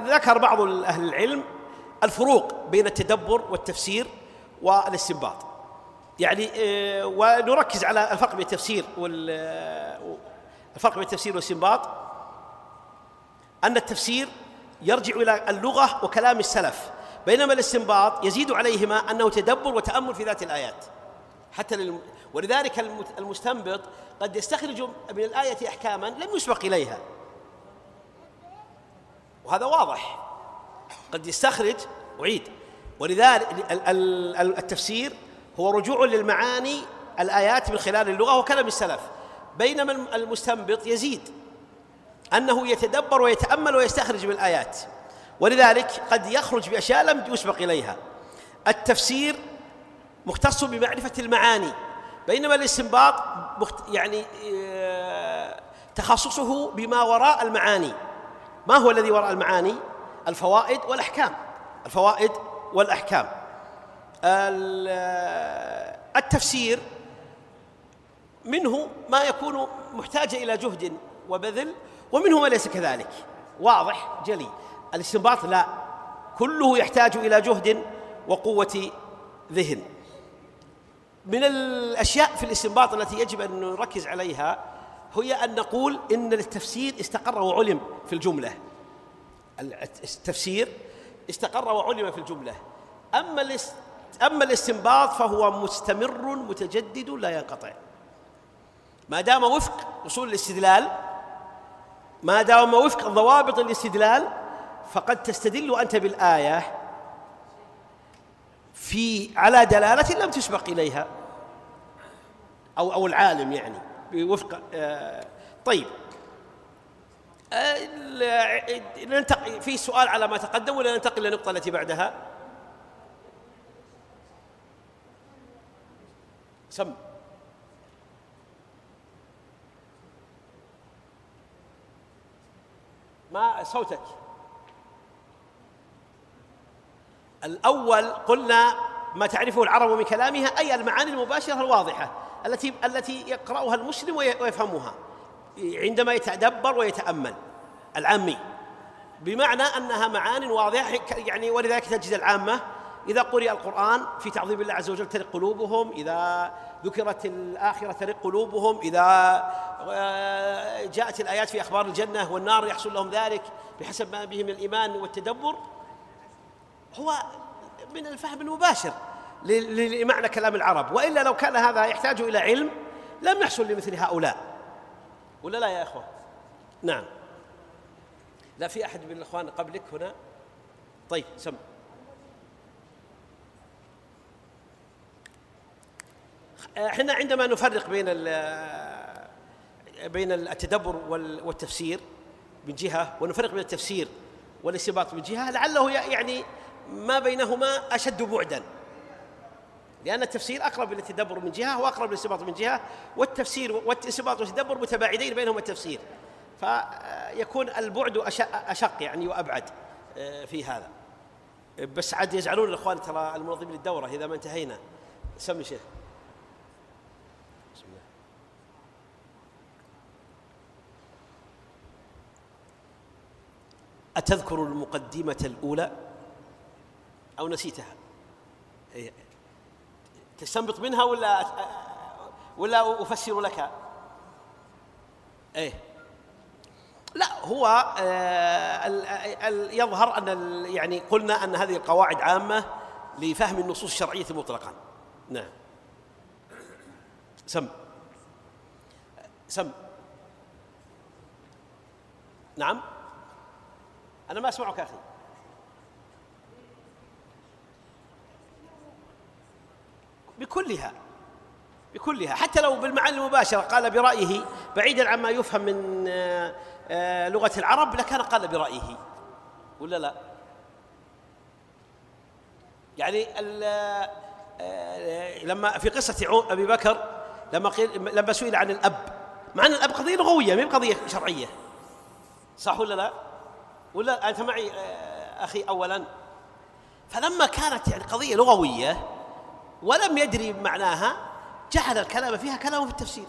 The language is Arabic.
ذكر بعض أهل العلم الفروق بين التدبر والتفسير والاستنباط. يعني آه، ونركز على الفرق بين التفسير وال آه، الفرق بين التفسير والاستنباط. أن التفسير يرجع إلى اللغة وكلام السلف بينما الاستنباط يزيد عليهما أنه تدبر وتأمل في ذات الآيات. حتى للم... ولذلك المستنبط قد يستخرج من الآية أحكاما لم يسبق إليها. وهذا واضح. قد يستخرج أعيد ولذلك التفسير هو رجوع للمعاني الآيات من خلال اللغة وكلام السلف. بينما المستنبط يزيد. أنه يتدبر ويتأمل ويستخرج من الآيات. ولذلك قد يخرج بأشياء لم يسبق إليها. التفسير مختص بمعرفة المعاني. بينما الاستنباط يعني آه، تخصصه بما وراء المعاني. ما هو الذي وراء المعاني؟ الفوائد والأحكام. الفوائد والأحكام. التفسير منه ما يكون محتاجا إلى جهد وبذل ومنه ما ليس كذلك. واضح؟ جلي. الاستنباط لا. كله يحتاج إلى جهد وقوة ذهن. من الأشياء في الاستنباط التي يجب أن نركز عليها هي أن نقول إن التفسير استقر وعلم في الجملة. التفسير استقر وعلم في الجملة. أما أما الاستنباط فهو مستمر متجدد لا ينقطع. ما دام وفق أصول الاستدلال ما دام وفق ضوابط الاستدلال فقد تستدل أنت بالآية في على دلالة لم تسبق إليها. أو أو العالم يعني. بوفق آه طيب. آه ننتقل في سؤال على ما تقدم ولا ننتقل للنقطة التي بعدها؟ سم. ما صوتك؟ الأول قلنا ما تعرفه العرب من كلامها أي المعاني المباشرة الواضحة. التي التي يقرأها المسلم ويفهمها عندما يتدبر ويتأمل. العامي. بمعنى أنها معان واضحة يعني ولذلك تجد العامة إذا قرئ القرآن في تعظيم الله عز وجل ترق قلوبهم إذا ذكرت الآخرة ترق قلوبهم إذا آه، جاءت الآيات في أخبار الجنة والنار يحصل لهم ذلك بحسب ما به من الإيمان والتدبر هو من الفهم المباشر. لمعنى كلام العرب. وإلا لو كان هذا يحتاج إلى علم لم يحصل لمثل هؤلاء. ولا لا يا إخوة؟ نعم. لا في أحد من الإخوان قبلك هنا؟ طيب سم. إحنا عندما نفرق بين بين التدبر والتفسير من جهة ونفرق بين التفسير والاستنباط من جهة لعله يعني ما بينهما أشد بعدا. لأن التفسير أقرب إلى التدبر من جهة وأقرب للاستنباط من جهة والتفسير والاستنباط والتدبر متباعدين بينهما التفسير. فيكون البعد أشق يعني وأبعد آه، في هذا. بس عاد يزعلون الإخوان ترى المنظمين للدورة إذا ما انتهينا. سمي شيخ. أتذكر المقدمة الأولى؟ أو نسيتها؟ إيه. تستنبط منها ولا ولا أفسر لك؟ إيه. لا هو آه يظهر أن يعني قلنا أن هذه القواعد عامة لفهم النصوص الشرعية مطلقا. نعم. سم. سم. نعم. أنا ما أسمعك أخي. بكلها بكلها. حتى لو بالمعاني المباشرة قال برأيه بعيدا عما يفهم من آه، آه، لغة العرب لكان قال برأيه. ولا لا؟ يعني آه، لما في قصة أبي بكر لما لما سئل عن الأب. مع أن الأب قضية لغوية ما قضية شرعية. صح ولا لا؟ ولا أنت معي أخي أولا؟ فلما كانت يعني قضية لغوية ولم يدري معناها جعل الكلام فيها كلام في التفسير.